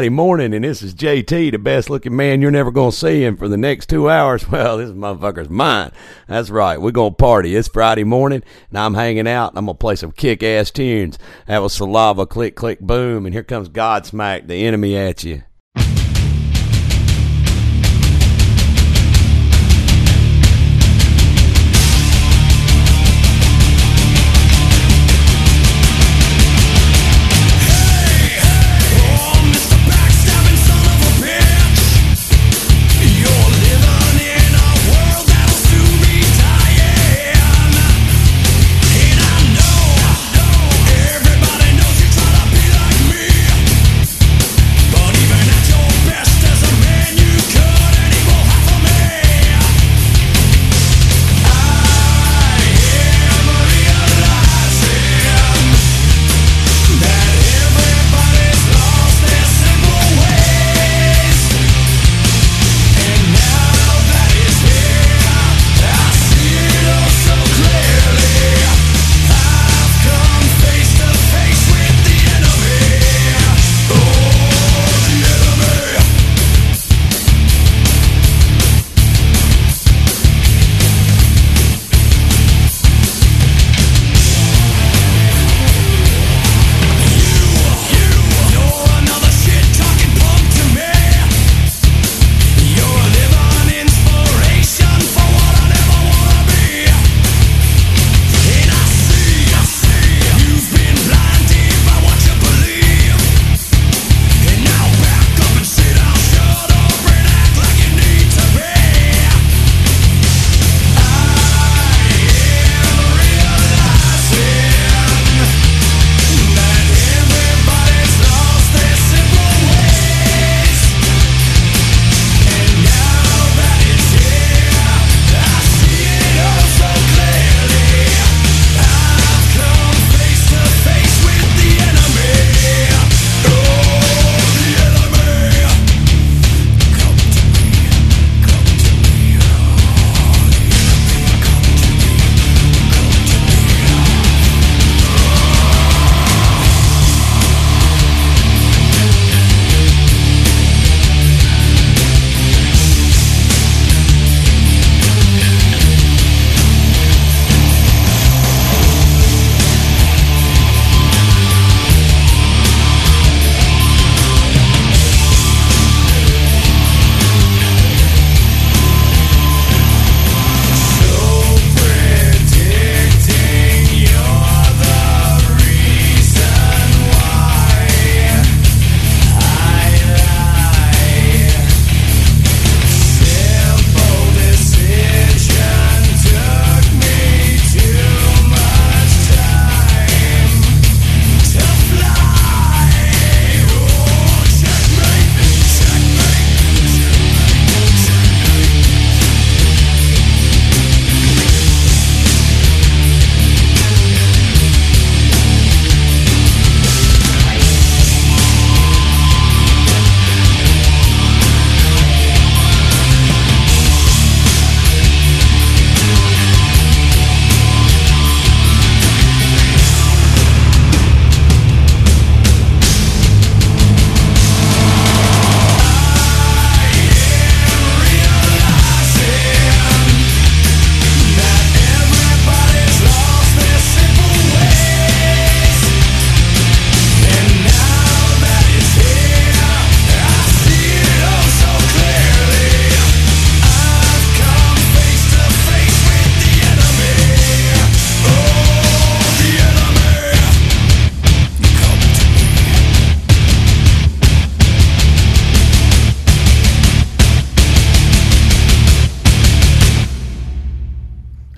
Friday morning, and this is JT, the best looking man you're never going to see. And for the next two hours, well, this motherfucker's mine. That's right. We're going to party. It's Friday morning, and I'm hanging out. I'm going to play some kick ass tunes. That was Saliva, Click, Click, Boom. And here comes Godsmack, the enemy at you.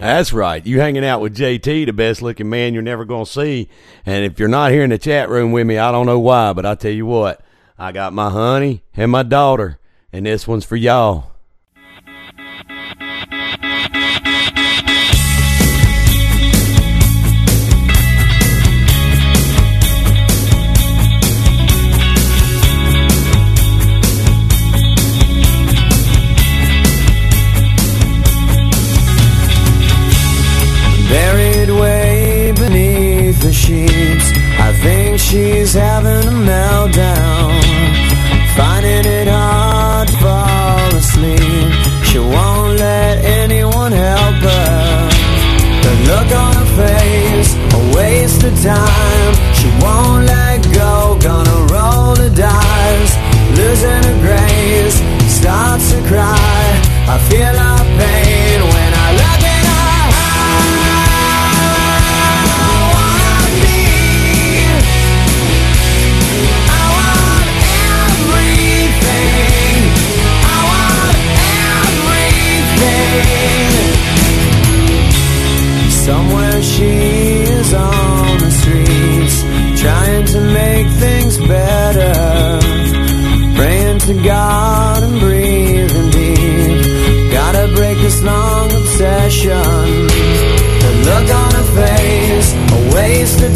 That's right. You hanging out with JT, the best looking man you're never going to see. And if you're not here in the chat room with me, I don't know why, but I tell you what, I got my honey and my daughter, and this one's for y'all. The time. She won't let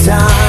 time.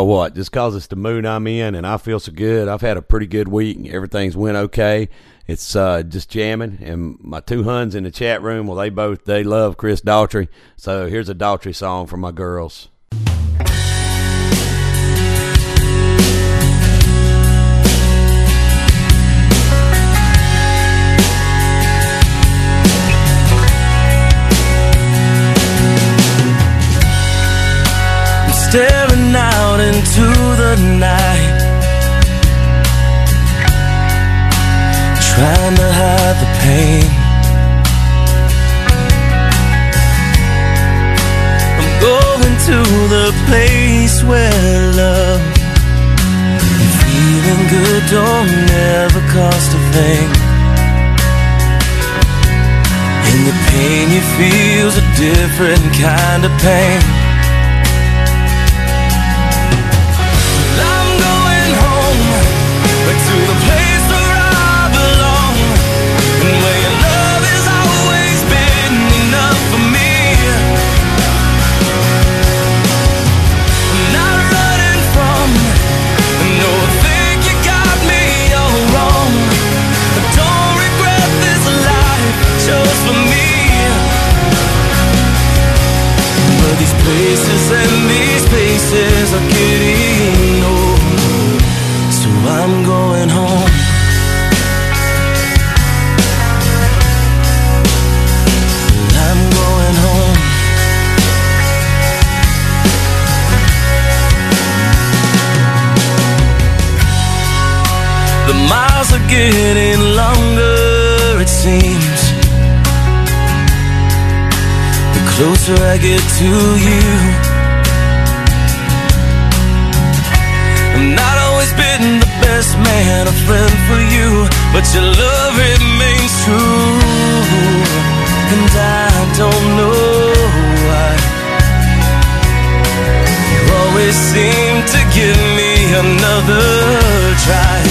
Y'all what, just cause it's the mood I'm in and I feel so good. I've had a pretty good week. and Everything's went okay. It's uh, just jamming, and my two huns in the chat room. Well, they both they love Chris Daughtry. So here's a Daughtry song for my girls. Out into the night, trying to hide the pain. I'm going to the place where love and feeling good don't ever cost a thing. And the pain you feel's a different kind of pain. Places and these places are getting Closer I get to you, I've not always been the best man, a friend for you, but your love remains true, and I don't know why. You always seem to give me another try.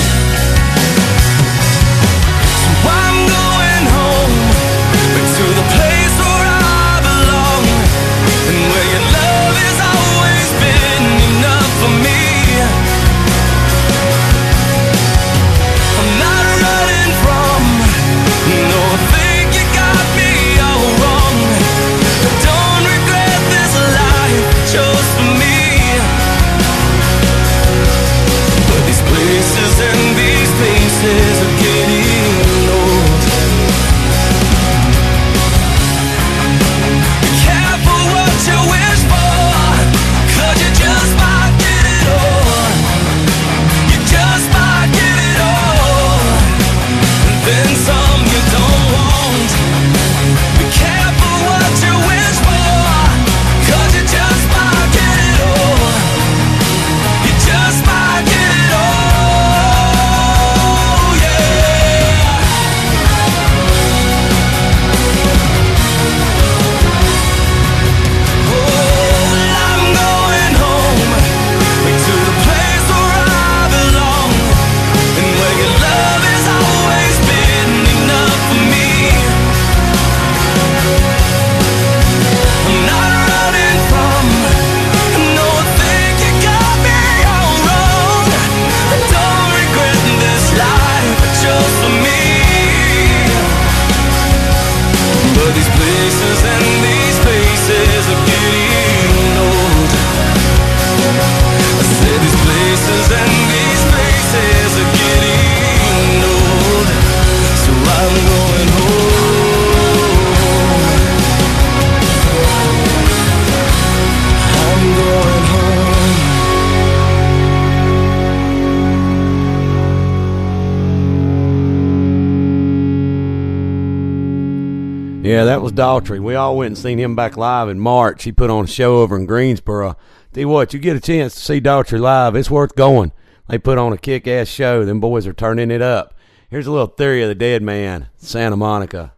Daughtry. We all went and seen him back live in March. He put on a show over in Greensboro. Tell you what, you get a chance to see Daughtry live. It's worth going. They put on a kick ass show. Them boys are turning it up. Here's a little Theory of a Deadman, Santa Monica.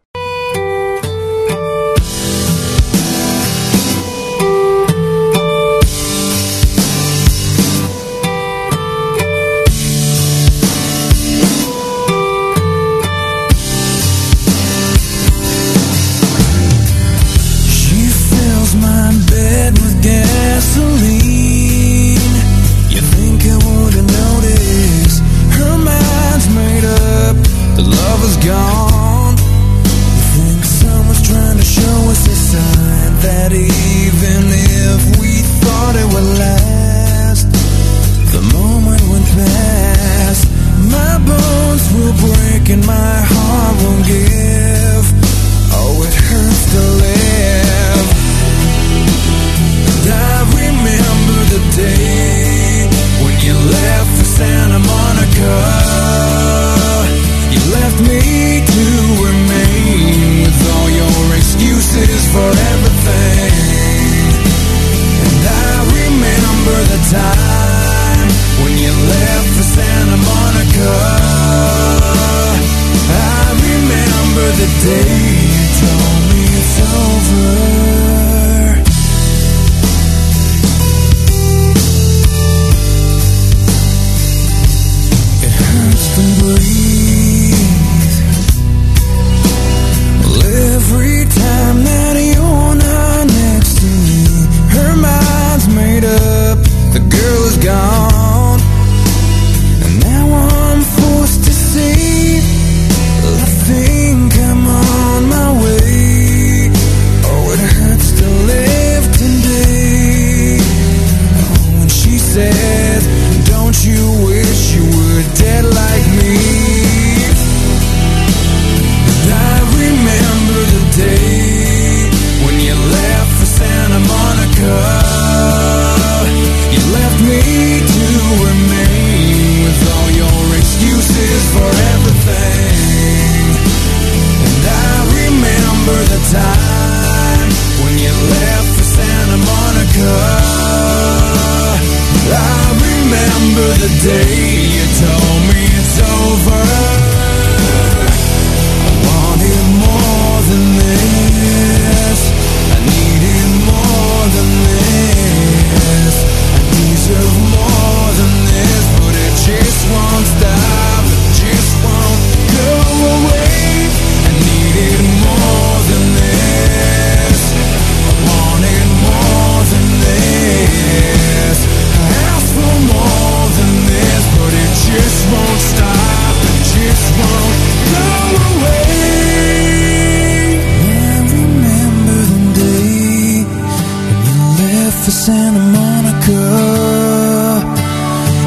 for Santa Monica.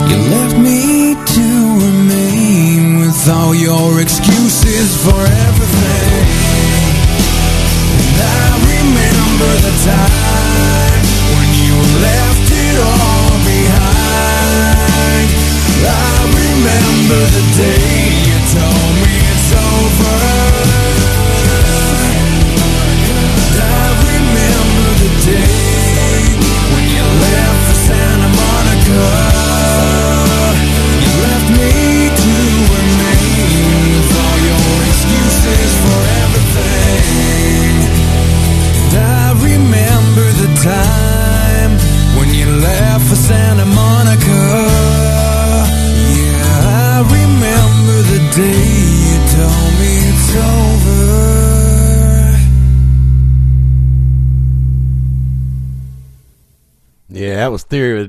You left me to remain with all your excuses for everything. And I remember the time when you left it all behind. I remember the day.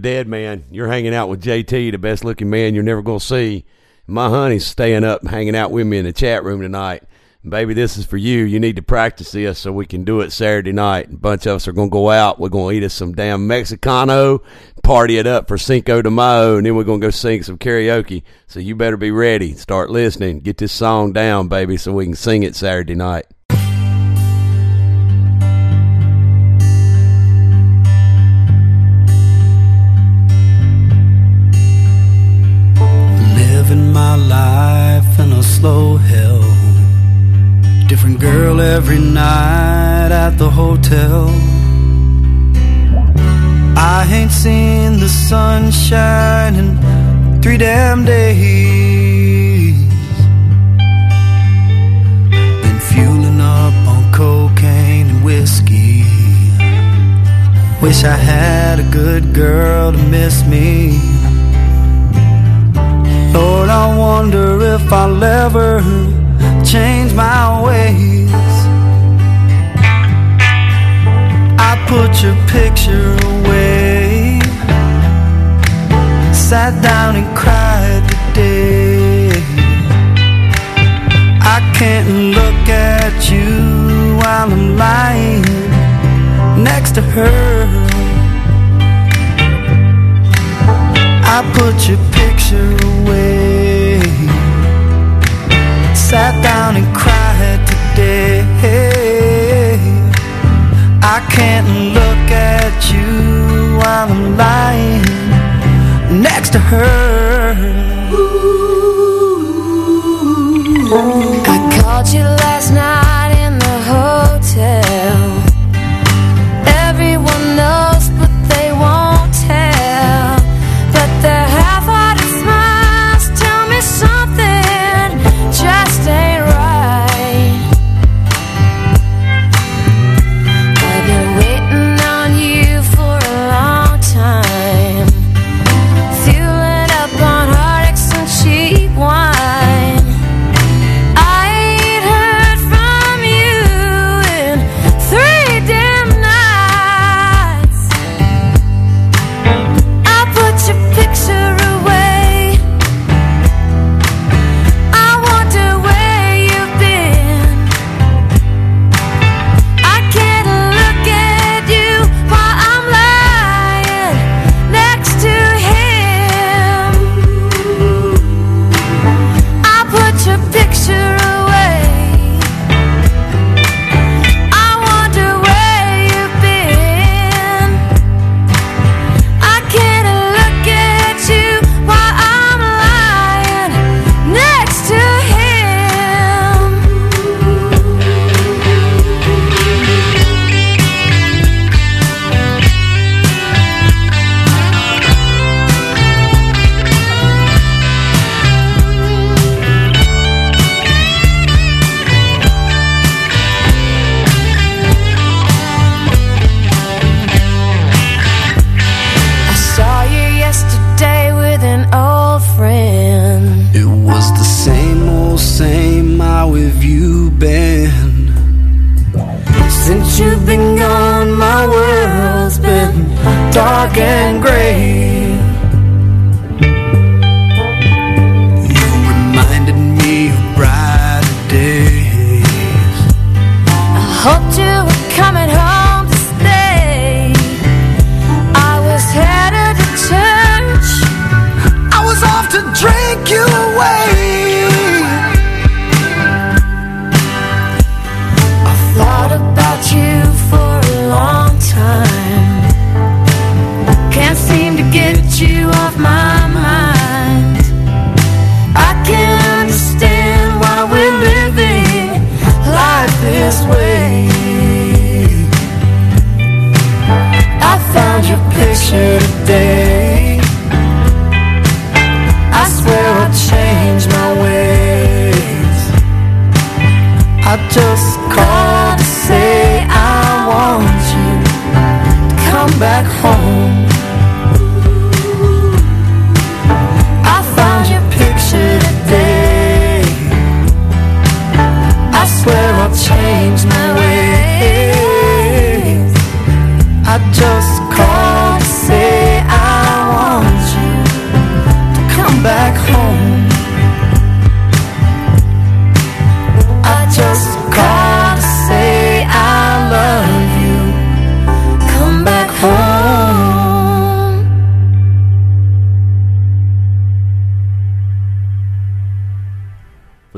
dead man. You're hanging out with JT, the best looking man you're never going to see. My honey's staying up, hanging out with me in the chat room tonight. Baby, this is for you. You need to practice this so we can do it Saturday night. A bunch of us are going to go out. We're going to eat us some damn Mexicano, party it up for Cinco de Mayo, and then we're going to go sing some karaoke. So you better be ready. Start listening. Get this song down, baby, so we can sing it Saturday night. My life in a slow hell. Different girl every night at the hotel. I ain't seen the sunshine in three damn days. Been fueling up on cocaine and whiskey. Wish I had a good girl to miss me. I wonder if I'll ever change my ways. I put your picture away, sat down and cried today. I can't look at you while I'm lying next to her. I put your picture away. Sat down and cried today. I can't look at you while I'm lying next to her.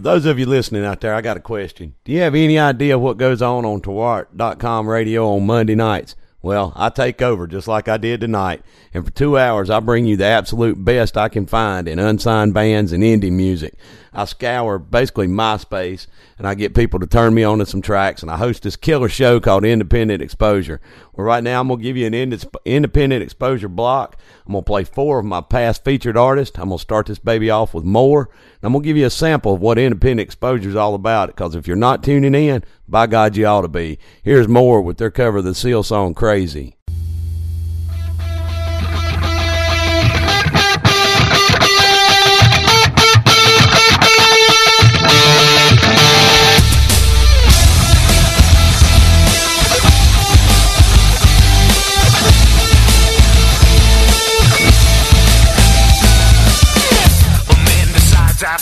Those of you listening out there, I got a question. Do you have any idea what goes on on Twart.com radio on Monday nights? Well, I take over just like I did tonight, and for two hours I bring you the absolute best I can find in unsigned bands and indie music. I scour basically MySpace and I get people to turn me on to some tracks, and I host this killer show called Independent Exposure. Well, right now I'm gonna give you an ind- independent exposure block. I'm gonna play four of my past featured artists. I'm gonna start this baby off with more. I'm gonna give you a sample of what independent exposure is all about. Because if you're not tuning in, by God, you ought to be. Here's more with their cover of the Seal song "Crazy."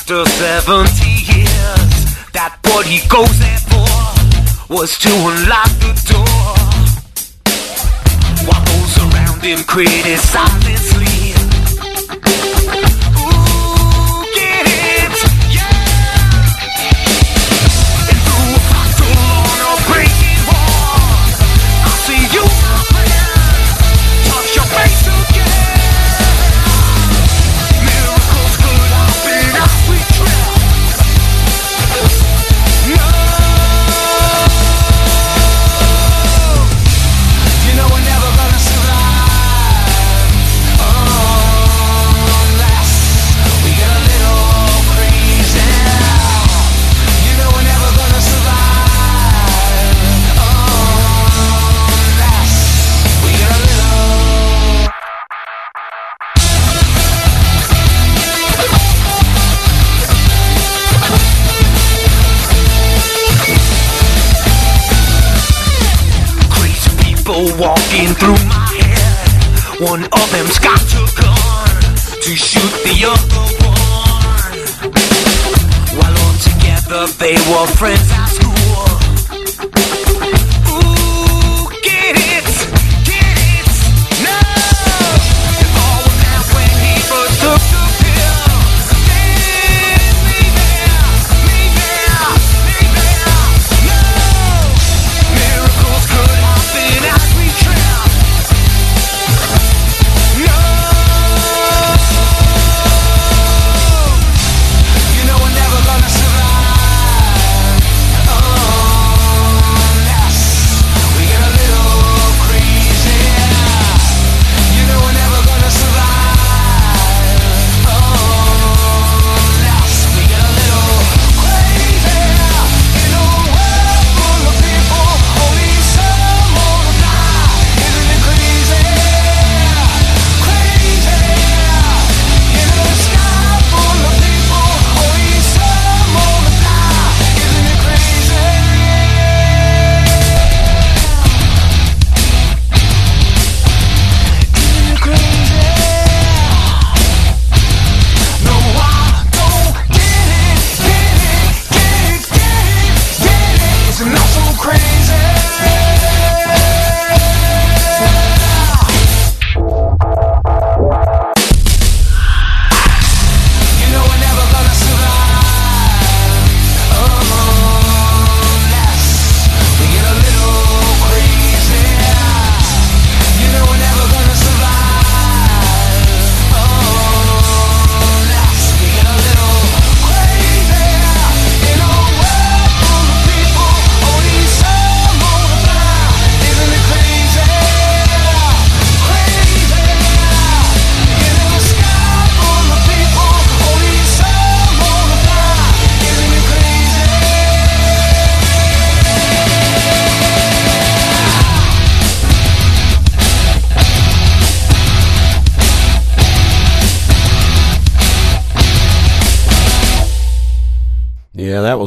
After 70 years that what he goes there for was to unlock the door. While those around him criticize walking through my head. One of them's got a gun to shoot the other one. While all together they were friends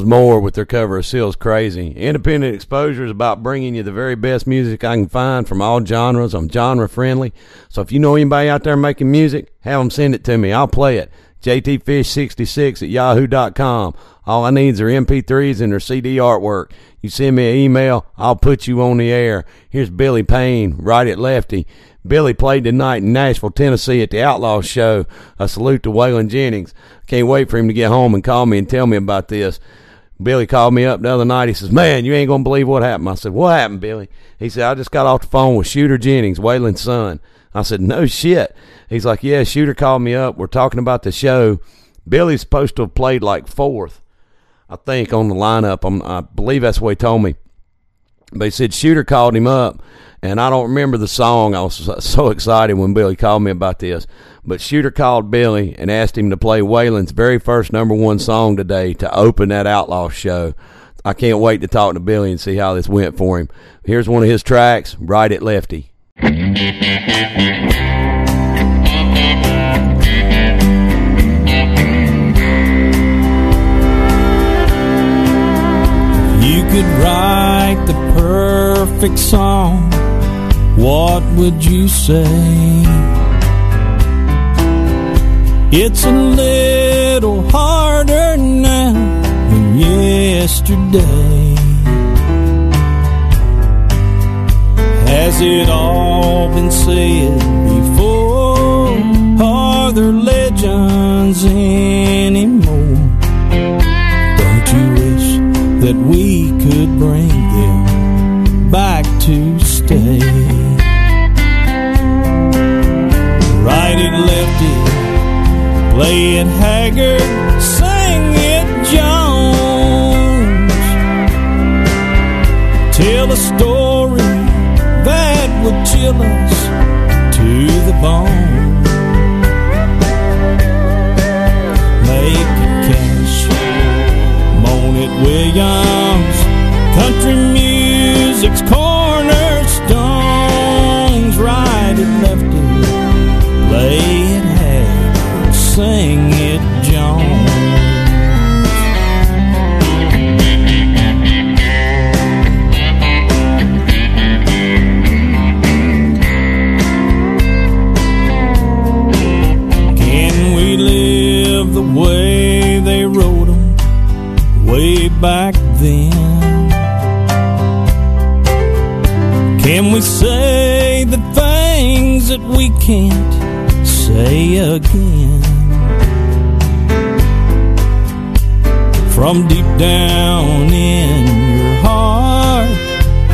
more with their cover of Seal's Crazy. Independent Exposure is about bringing you the very best music I can find from all genres. I'm genre friendly. So if you know anybody out there making music, have them send it to me. I'll play it. JTFish66 at yahoo.com. All I need are MP3s and their CD artwork. You send me an email, I'll put you on the air. Here's Billy Payne, right at Lefty. Billy played tonight in Nashville, Tennessee at the Outlaw Show. A salute to Waylon Jennings. Can't wait for him to get home and call me and tell me about this. Billy called me up the other night. He says, Man, you ain't going to believe what happened. I said, What happened, Billy? He said, I just got off the phone with Shooter Jennings, Waylon's son. I said, No shit. He's like, Yeah, Shooter called me up. We're talking about the show. Billy's supposed to have played like fourth, I think, on the lineup. I'm, I believe that's what he told me. But he said Shooter called him up, and I don't remember the song. I was so- so excited when Billy called me about this. But Shooter called Billy and asked him to play Waylon's very first number one song today to open that Outlaw show. I can't wait to talk to Billy and see how this went for him. Here's one of his tracks, Right at Lefty. You could write the perfect song. What would you say? It's a little harder now than yesterday. Has it all been said before? Are there legends anymore? Don't you wish that we could bring play it Haggard, sing it Jones. Tell a story that would chill us to the bone. Make it cash. Moan it Williams, country music's cornerstones. Sing it Jones. Can we live the way they wrote 'em way back then? Can we say the things that we can't say again? From deep down in your heart,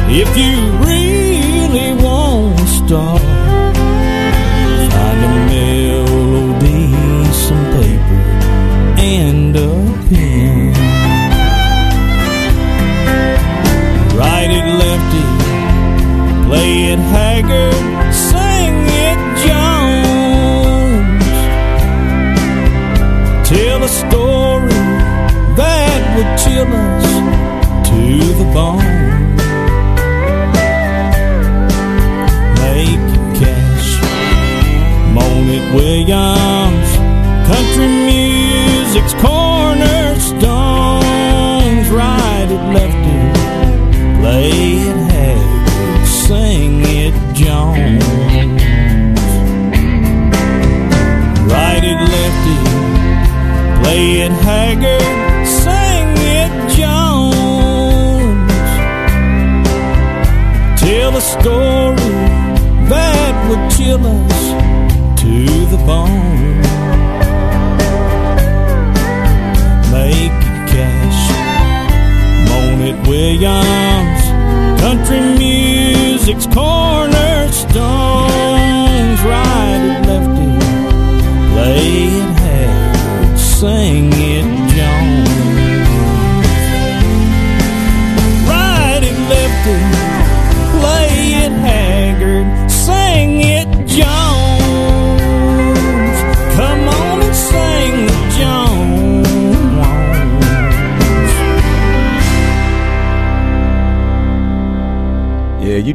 if you really want to start. Find a melody, some paper, and a pen. Right it, left it, play it Haggard, bone.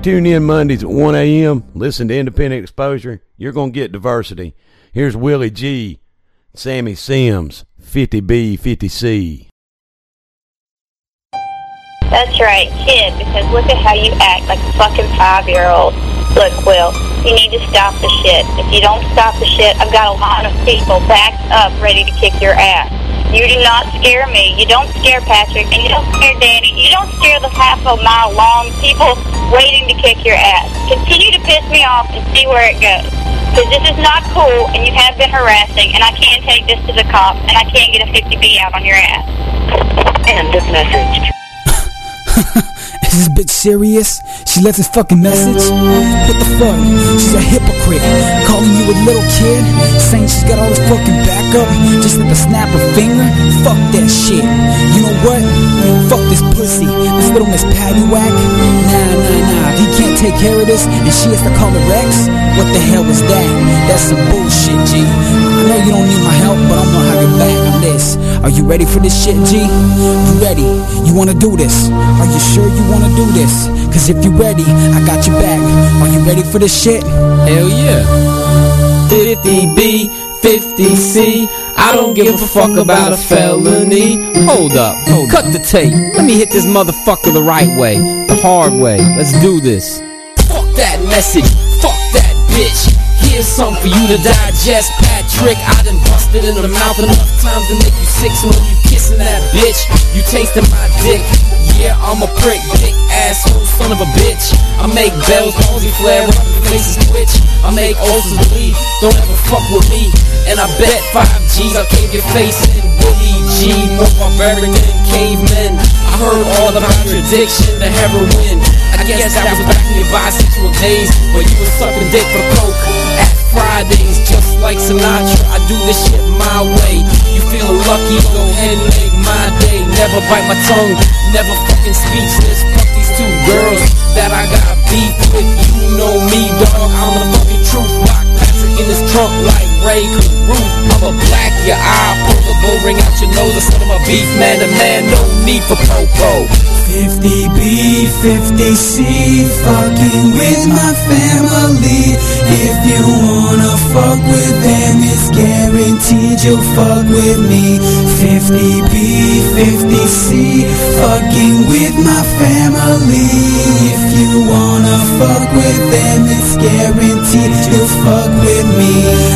Tune in Mondays at 1 a.m., listen to Independent Exposure. You're going to get diversity. Here's Willie G, Sammy Sims, 50B, 50C. That's right, kid, because look at how you act like a fucking five year old. Look, Will, you need to stop the shit. If you don't stop the shit, I've got a lot of people backed up ready to kick your ass. You do not scare me. You don't scare Patrick, and you don't scare Danny. You don't scare the half a mile long people waiting to kick your ass. Continue to piss me off and see where it goes. Because this is not cool, and you have been harassing, and I can't take this to the cops, and I can't get a 50B out on your ass. End of message. Is this bitch serious? She left this fucking message? What the fuck? She's a hypocrite. Calling you a little kid? Saying she's got all this fucking backup just at the snap of finger? Fuck that shit. You know what? Fuck this pussy. This little Miss Paddywhack. Nah, nah, nah. If he can't take care of this and she has to call the Rex, what the hell was that? That's some bullshit, G. I know you don't need my help, but I'm gonna have your back this. Are you ready for this shit, G? You ready? You wanna do this? Are you sure you wanna do this? Cause if you ready, I got your back. Are you ready for this shit? Hell yeah. 50B, 50C. I don't give a fuck about a felony. Hold up, cut the tape. Let me hit this motherfucker the right way, the hard way. Let's do this. Fuck that message, fuck that bitch. Here's something for you to digest, Patrick. I done busted in the mouth enough times to make you sick. So when you kissing that bitch, you tasting my dick. Yeah, I'm a prick, dick asshole, son of a bitch. I make Bell's palsy flare, up, faces twitch. I make ulcers bleed. Don't ever fuck with me. And I bet five G's I'll cave your face in. Willie G, more barbaric than cavemen. I heard all about your addiction to heroin. I guess that was back in your bisexual days, where you was sucking dick for coke. Fridays, just like Sinatra, I do this shit my way. You feeling lucky? Go ahead and make my day. Never bite my tongue, never fucking speechless. Fuck these two girls that I got beef with. You know me, dog. I'm the fucking truth. Lock Patrick in his trunk like Ray. I'ma black your eye, ring out your nose. A beef man man, no need for popo. 50B, 50C, fucking with my family. If you wanna fuck with them, it's guaranteed you'll fuck with me. 50B, 50C, fucking with my family. If you wanna fuck with them, it's guaranteed you'll fuck with me.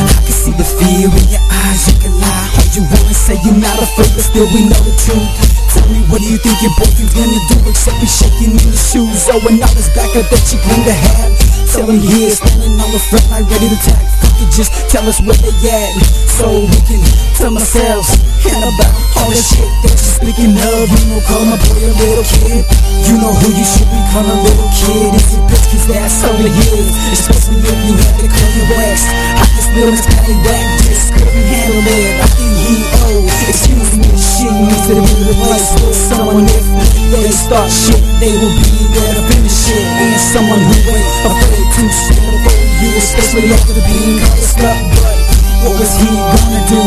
See the fear in your eyes, you can lie. All you wanna say you're not afraid, but still we know the truth. Tell me what do you think your boyfriend's gonna do except be shaking in the shoes? Oh and all this backup that you claim to have Tell he is standing on the front line ready to attack Fuck it, just tell us where they at. So we can tell ourselves And about all the shit that you're speaking of. You know call my boy a little kid. You know who you should be calling little kid. Is it bitch cause that's all it is. Especially if you had to call your ex. I just feel this patty whack just couldn't handle it I think he owes. Excuse me, she needs to be replaced with someone if they start shit They will be there to finish it. And someone who ain't afraid to stand up for you Especially after being caught a slut But what was he gonna do?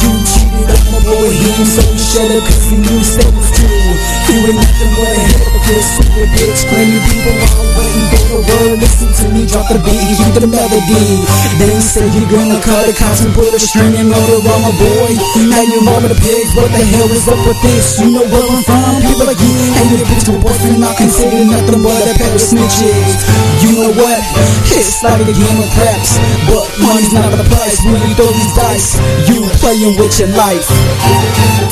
You cheated on him So he shut up cause he knew that was true You ain't nothing but a hypocrite Super bitch claiming people are waiting for the word Listen to me, drop the beat, keep the melody Then you say you're gonna cut the cops and put a string and motor on my boy Now you mama the pigs, what the hell is up with this? You know where I'm from, people like you And your bitch my boyfriend not considered nothing but a pair of snitches You know what? It's like a game of craps But money's not the price when you throw these dice You playing with your life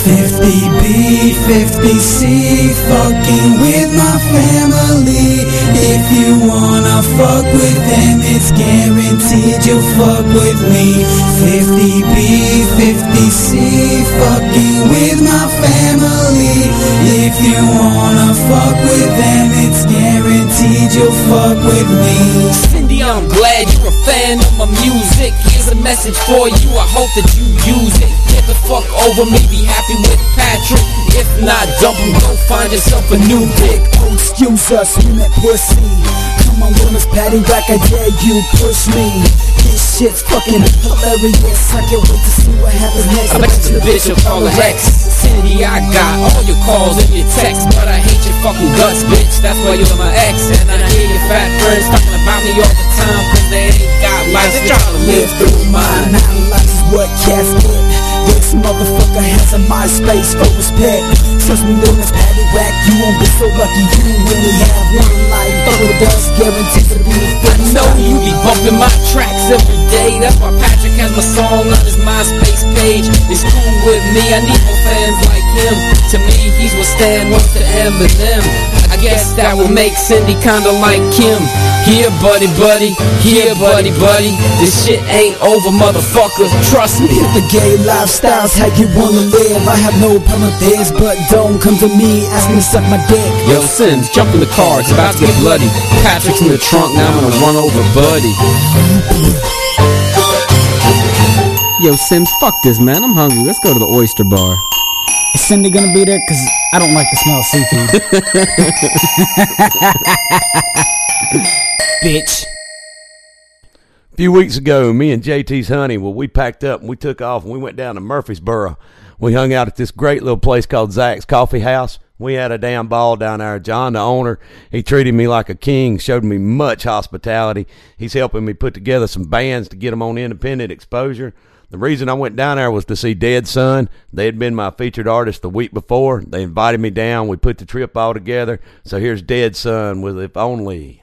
50B, 50C, fucking with my family. If you wanna fuck with them, it's guaranteed you'll fuck with me. 50B, 50C, fucking with my family. If you wanna fuck with them, it's guaranteed you'll fuck with me. Cindy, I'm glad you're a fan of my music. Here's a message for you. I hope that you use it. Get the fuck over me. Be happy with Patrick. If not, dump him. Go find yourself a new dick. Oh, excuse us, we met pussy. On, Miss Patty, back, I dare you, push me. This shit's fucking hilarious. I can't wait to see what happens next. I bet you the bitch will call her Rex. Cindy, I got all your calls and your texts, but I hate your fucking guts, bitch. That's why you're my ex. And I hear your fat friends talking about me all the time, cause they ain't got lives. They're trying to live through mine. Nine lives is what cats get. This motherfucker has a MySpace for respect. Trust me, little Miss Patty Whack, you won't be so lucky. You only have one life. With us, guaranteed to be the I tracks every day. That's why Patrick has my song on his MySpace page. He's cool with me, I need more fans like him. To me, he's what Stan was to Eminem. I guess that would make Cindy kinda like Kim. Here, buddy, buddy, here, buddy, buddy. This shit ain't over, motherfucker. Trust me. The gay lifestyle's how you wanna live. I have no problem with this, but don't come to me asking to suck my dick. Yo, Sims, jump in the car, it's about to get bloody. Patrick's in the trunk, now I'm gonna run over Buddy. Yo, Sims, fuck this, man. I'm hungry. Let's go to the oyster bar. Is Cindy gonna be there? Cause I don't like the smell of seafood. Bitch. A few weeks ago, me and JT's honey, well, we packed up and we took off and we went down to Murfreesboro. We hung out at this great little place called Zach's Coffee House. We had a damn ball down there. John, the owner, he treated me like a king, showed me much hospitality. He's helping me put together some bands to get them on independent exposure. The reason I went down there was to see Dead Son. They had been my featured artist the week before. They invited me down. We put the trip all together. So here's Dead Son with If Only.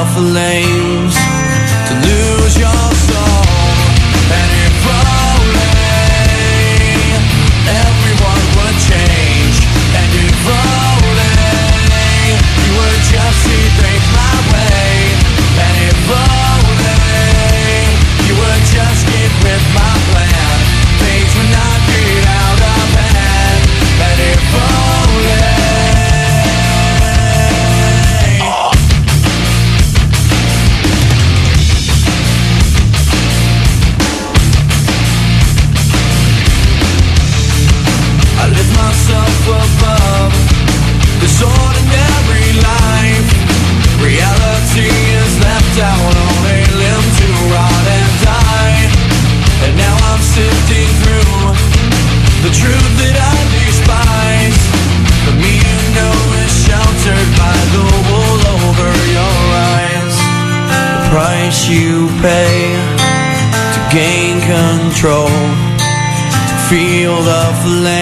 Feel the flames feel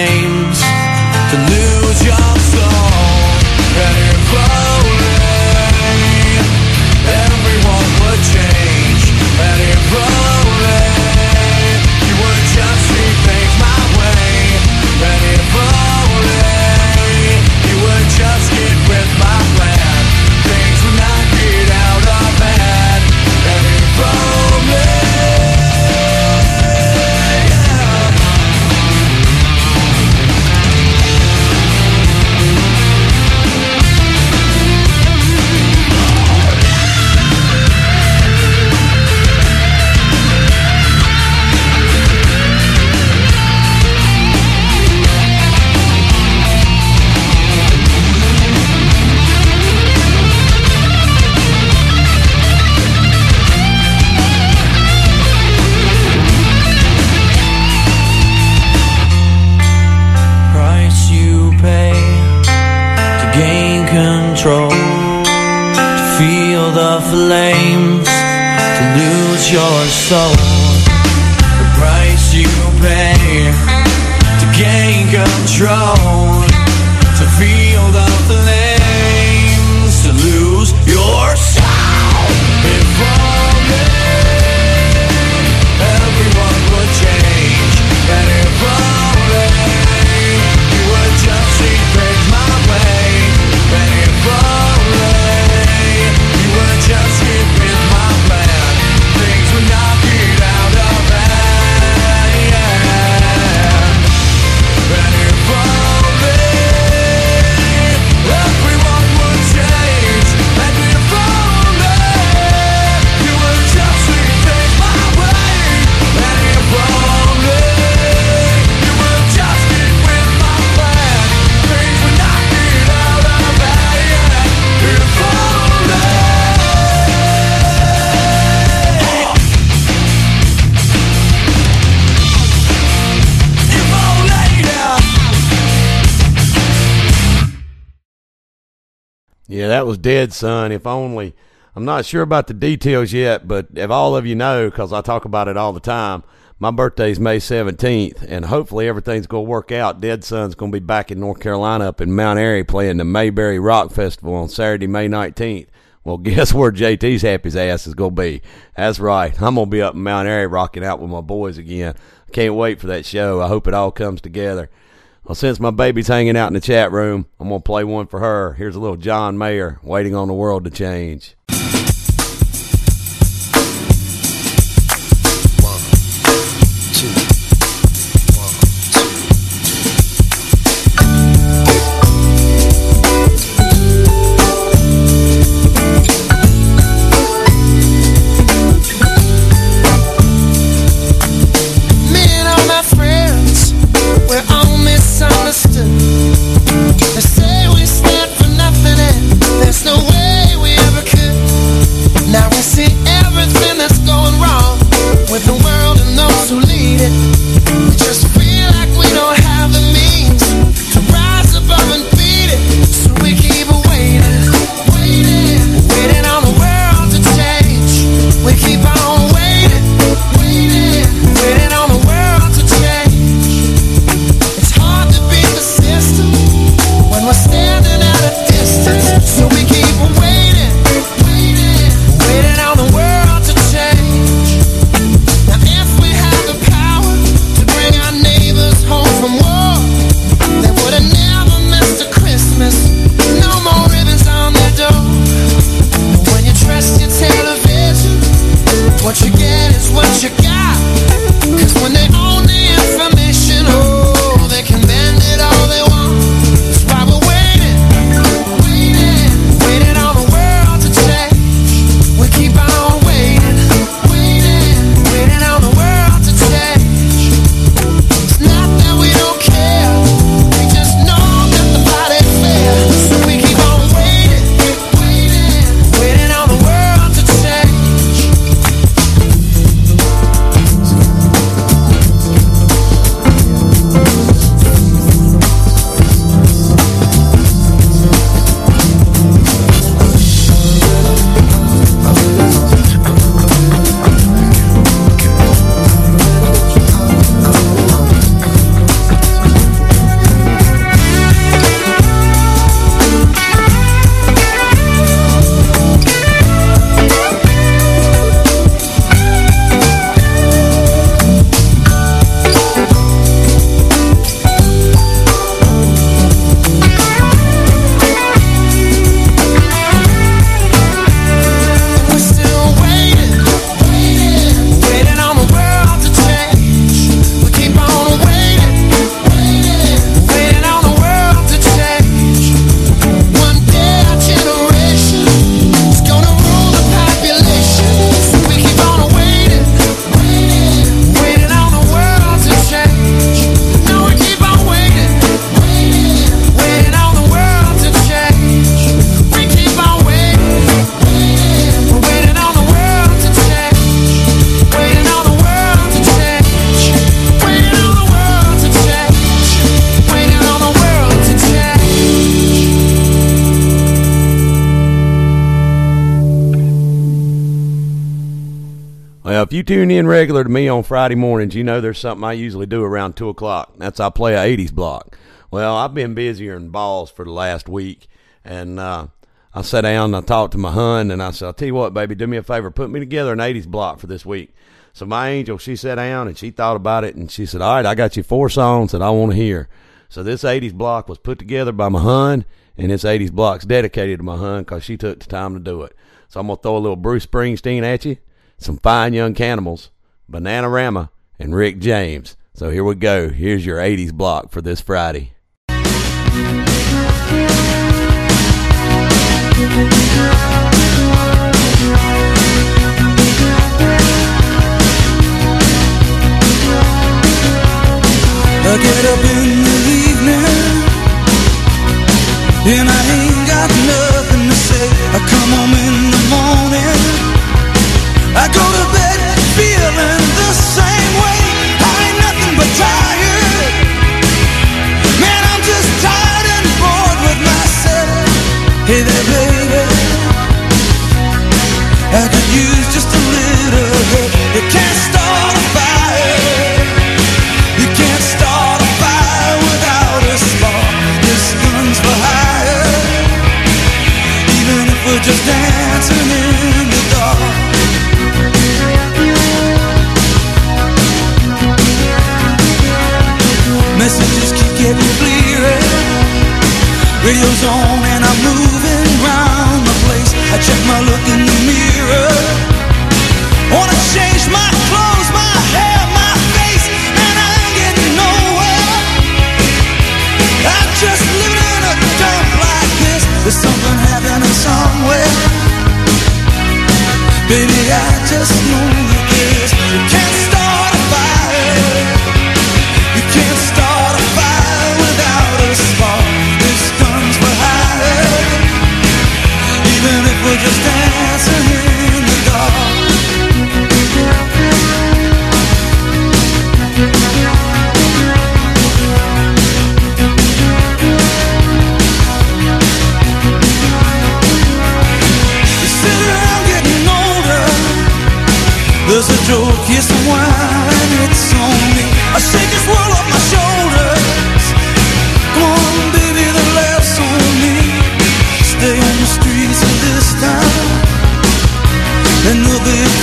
soul. Dead Son. If only. I'm not sure about the details yet, but if all of you know, because I talk about it all the time, my birthday's May 17th, and hopefully everything's going to work out. Dead Son's going to be back in North Carolina up in Mount Airy playing the Mayberry Rock Festival on Saturday, May 19th. Well, guess where JT's happy ass is going to be? That's right. I'm going to be up in Mount Airy rocking out with my boys again. Can't wait for that show. I hope it all comes together. Well, since my baby's hanging out in the chat room, I'm going to play one for her. Here's a little John Mayer, Waiting on the World to Change. You tune in regular to me on Friday mornings, you know there's something I usually do around 2 o'clock. That's I play a 80s block. Well, I've been busier than balls for the last week, and uh, I sat down and I talked to my hun, and I said, I'll tell you what, baby, do me a favor, put me together an 80s block for this week. So my angel, she sat down and she thought about it, and she said, all right, I got you four songs that I want to hear. So this 80s block was put together by my hun, and this 80s block's dedicated to my hun because she took the time to do it. So I'm to throw a little Bruce Springsteen at you, some fine young cannibals, Bananarama, and Rick James. So here we go. Here's your 80s block for this Friday. feels on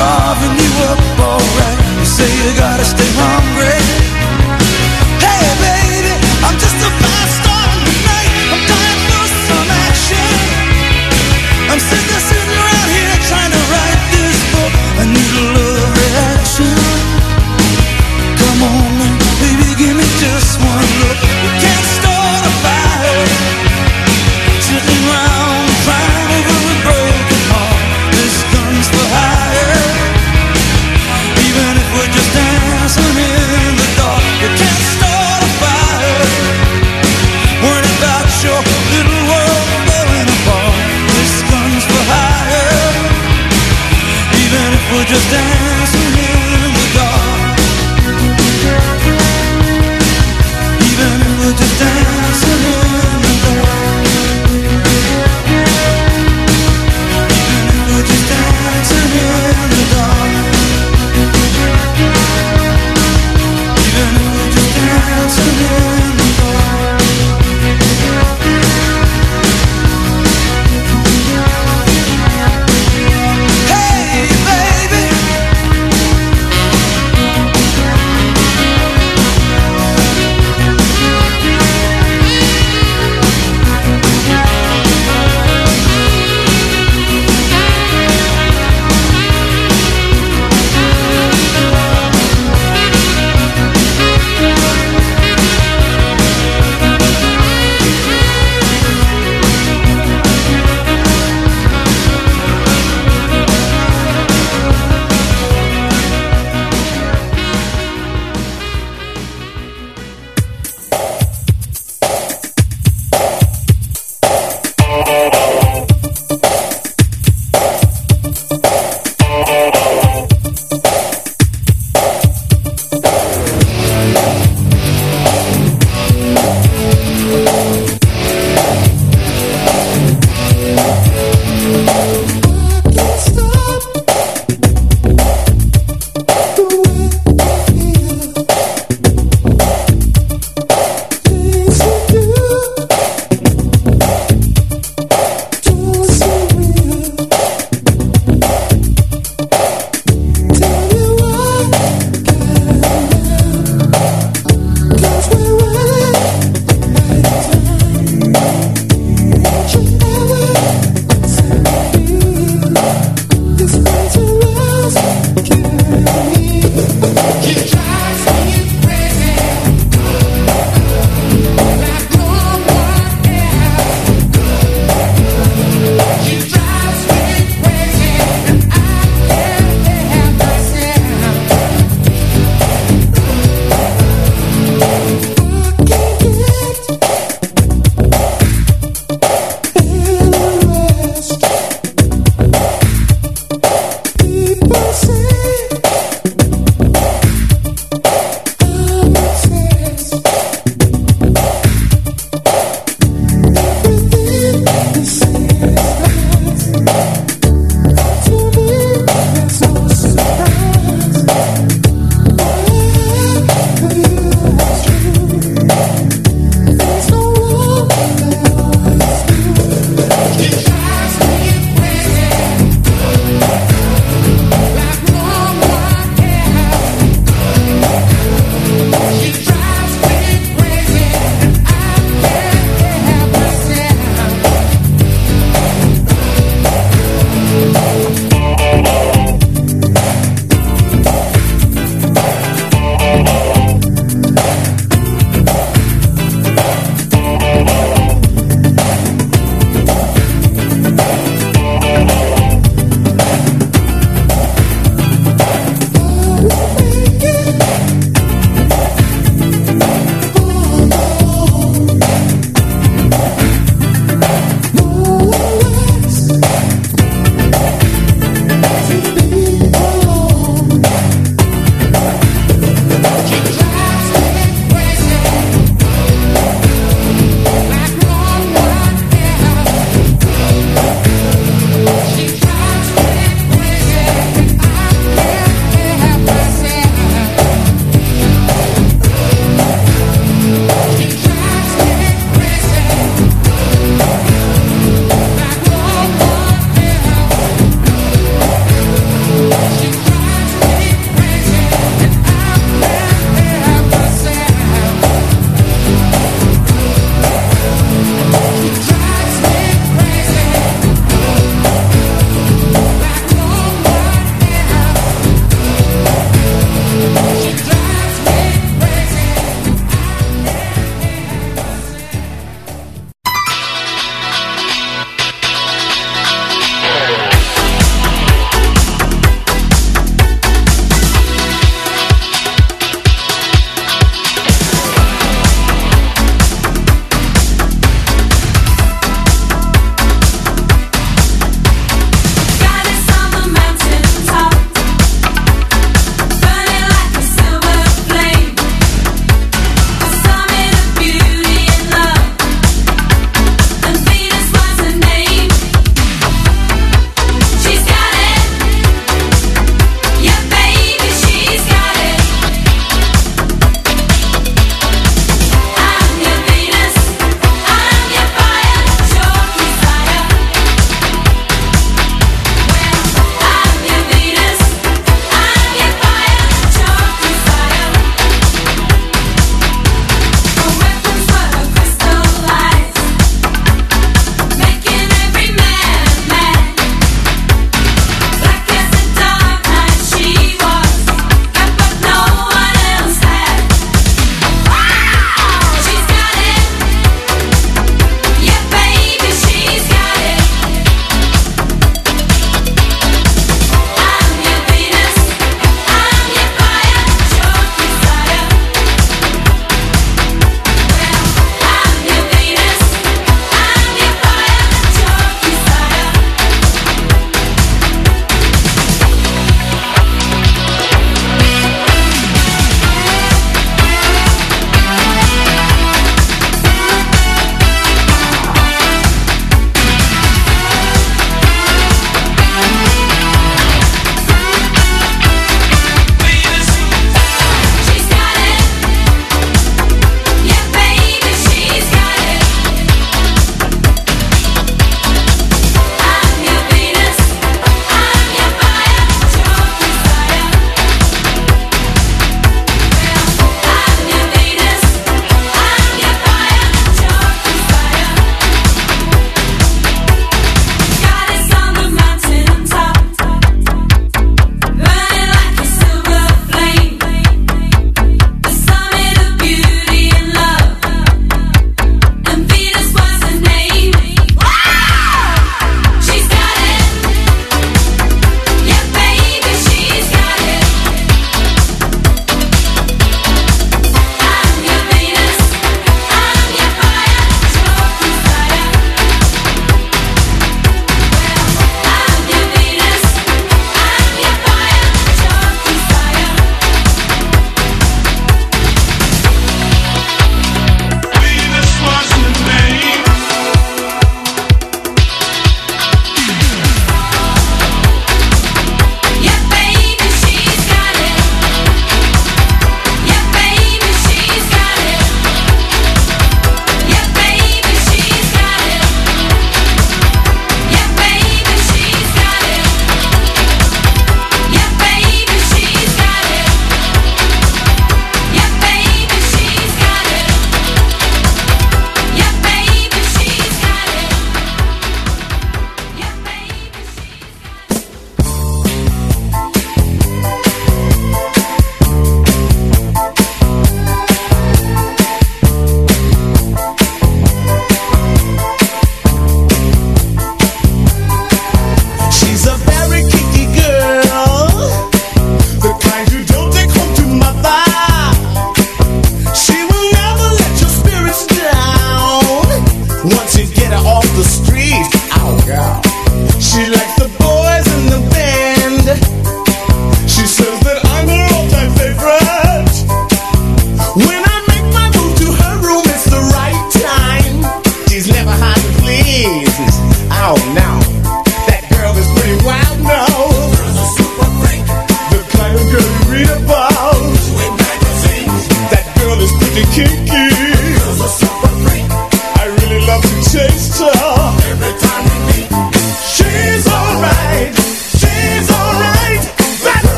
carving you up alright. You say you gotta stay hungry. Hey baby, I'm just a fast star in the night I'm dying for some action. I'm sick of.